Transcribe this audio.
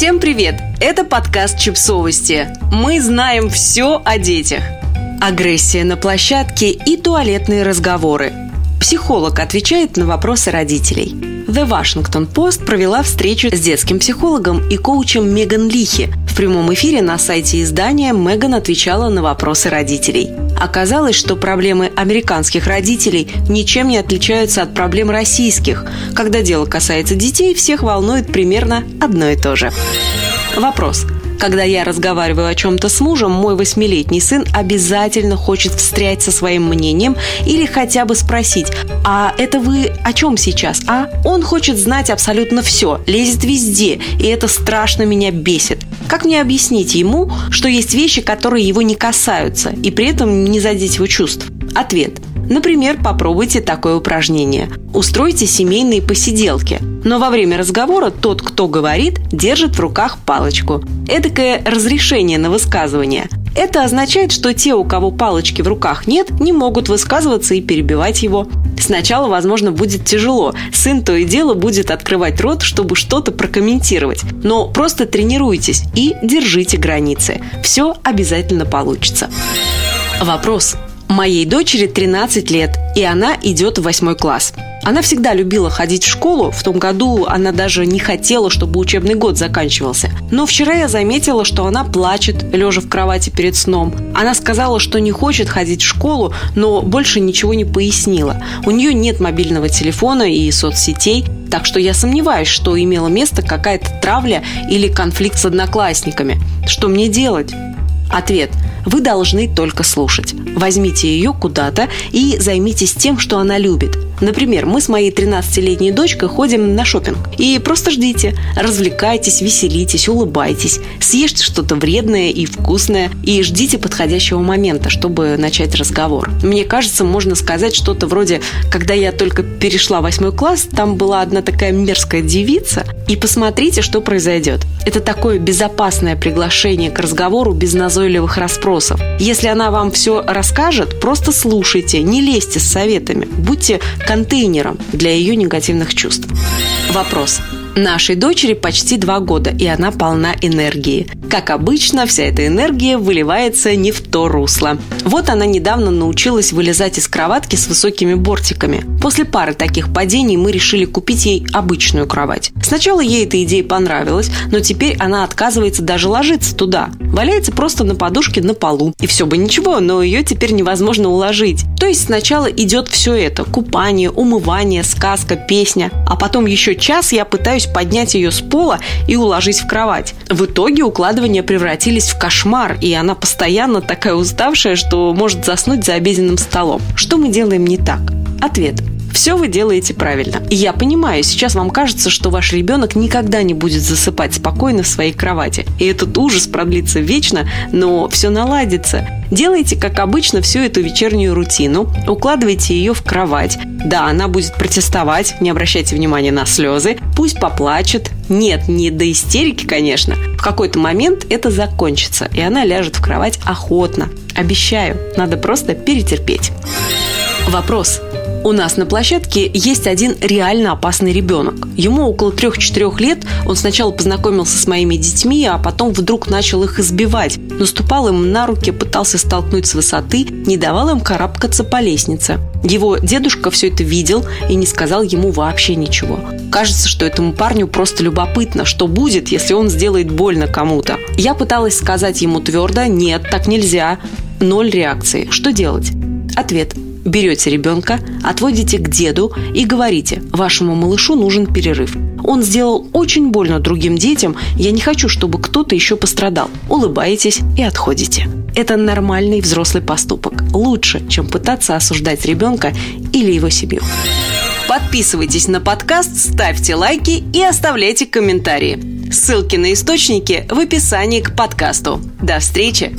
Всем привет! Это подкаст «Чипсовости». Мы знаем все о детях. Агрессия на площадке и туалетные разговоры. Психолог отвечает на вопросы родителей. The Washington Post провела встречу с детским психологом и коучем Меган Лихи. В прямом эфире на сайте издания Меган отвечала на вопросы родителей. Оказалось, что проблемы американских родителей ничем не отличаются от проблем российских. Когда дело касается детей, всех волнует примерно одно и то же. Вопрос. Когда я разговариваю о чем-то с мужем, мой восьмилетний сын обязательно хочет встрять со своим мнением или хотя бы спросить, а это вы о чем сейчас, а? Он хочет знать абсолютно все, лезет везде, и это страшно меня бесит. Как мне объяснить ему, что есть вещи, которые его не касаются, и при этом не задеть его чувств? Ответ. Например, попробуйте такое упражнение. Устройте семейные посиделки. Но во время разговора тот, кто говорит, держит в руках палочку. Эдакое разрешение на высказывание. Это означает, что те, у кого палочки в руках нет, не могут высказываться и перебивать его. Сначала, возможно, будет тяжело. Сын то и дело будет открывать рот, чтобы что-то прокомментировать. Но просто тренируйтесь и держите границы. Все обязательно получится. Вопрос. Моей дочери 13 лет, и она идет в восьмой класс. Она всегда любила ходить в школу, в том году она даже не хотела, чтобы учебный год заканчивался. Но вчера я заметила, что она плачет, лежа в кровати перед сном. Она сказала, что не хочет ходить в школу, но больше ничего не пояснила. У нее нет мобильного телефона и соцсетей, так что я сомневаюсь, что имела место какая-то травля или конфликт с одноклассниками. Что мне делать? Ответ. Вы должны только слушать. Возьмите ее куда-то и займитесь тем, что она любит. Например, мы с моей 13-летней дочкой ходим на шопинг. И просто ждите. Развлекайтесь, веселитесь, улыбайтесь. Съешьте что-то вредное и вкусное. И ждите подходящего момента, чтобы начать разговор. Мне кажется, можно сказать что-то вроде «Когда я только перешла восьмой класс, там была одна такая мерзкая девица, и посмотрите, что произойдет». Это такое безопасное приглашение к разговору без назойливых расспросов. Если она вам все расскажет, просто слушайте, не лезьте с советами. Будьте контейнером для ее негативных чувств. Вопрос. Нашей дочери почти два года, и она полна энергии. Как обычно, вся эта энергия выливается не в то русло. Вот она недавно научилась вылезать из кроватки с высокими бортиками. После пары таких падений мы решили купить ей обычную кровать. Сначала ей эта идея понравилась, но теперь она отказывается даже ложиться туда. Валяется просто на подушке на полу. И все бы ничего, но ее теперь невозможно уложить. То есть сначала идет все это. Купание, умывание, сказка, песня. А потом еще час я пытаюсь поднять ее с пола и уложить в кровать. В итоге укладывания превратились в кошмар, и она постоянно такая уставшая, что может заснуть за обеденным столом. Что мы делаем не так? Ответ. Все вы делаете правильно. И я понимаю, сейчас вам кажется, что ваш ребенок никогда не будет засыпать спокойно в своей кровати. И этот ужас продлится вечно, но все наладится. Делайте, как обычно, всю эту вечернюю рутину, укладывайте ее в кровать. Да, она будет протестовать, не обращайте внимания на слезы, пусть поплачет. Нет, не до истерики, конечно. В какой-то момент это закончится, и она ляжет в кровать охотно. Обещаю, надо просто перетерпеть. Вопрос. У нас на площадке есть один реально опасный ребенок. Ему около 3-4 лет, он сначала познакомился с моими детьми, а потом вдруг начал их избивать. Наступал им на руки, пытался столкнуть с высоты, не давал им карабкаться по лестнице. Его дедушка все это видел и не сказал ему вообще ничего. Кажется, что этому парню просто любопытно, что будет, если он сделает больно кому-то. Я пыталась сказать ему твердо «нет, так нельзя». Ноль реакции. Что делать? Ответ – берете ребенка, отводите к деду и говорите, вашему малышу нужен перерыв. Он сделал очень больно другим детям, я не хочу, чтобы кто-то еще пострадал. Улыбаетесь и отходите. Это нормальный взрослый поступок. Лучше, чем пытаться осуждать ребенка или его семью. Подписывайтесь на подкаст, ставьте лайки и оставляйте комментарии. Ссылки на источники в описании к подкасту. До встречи!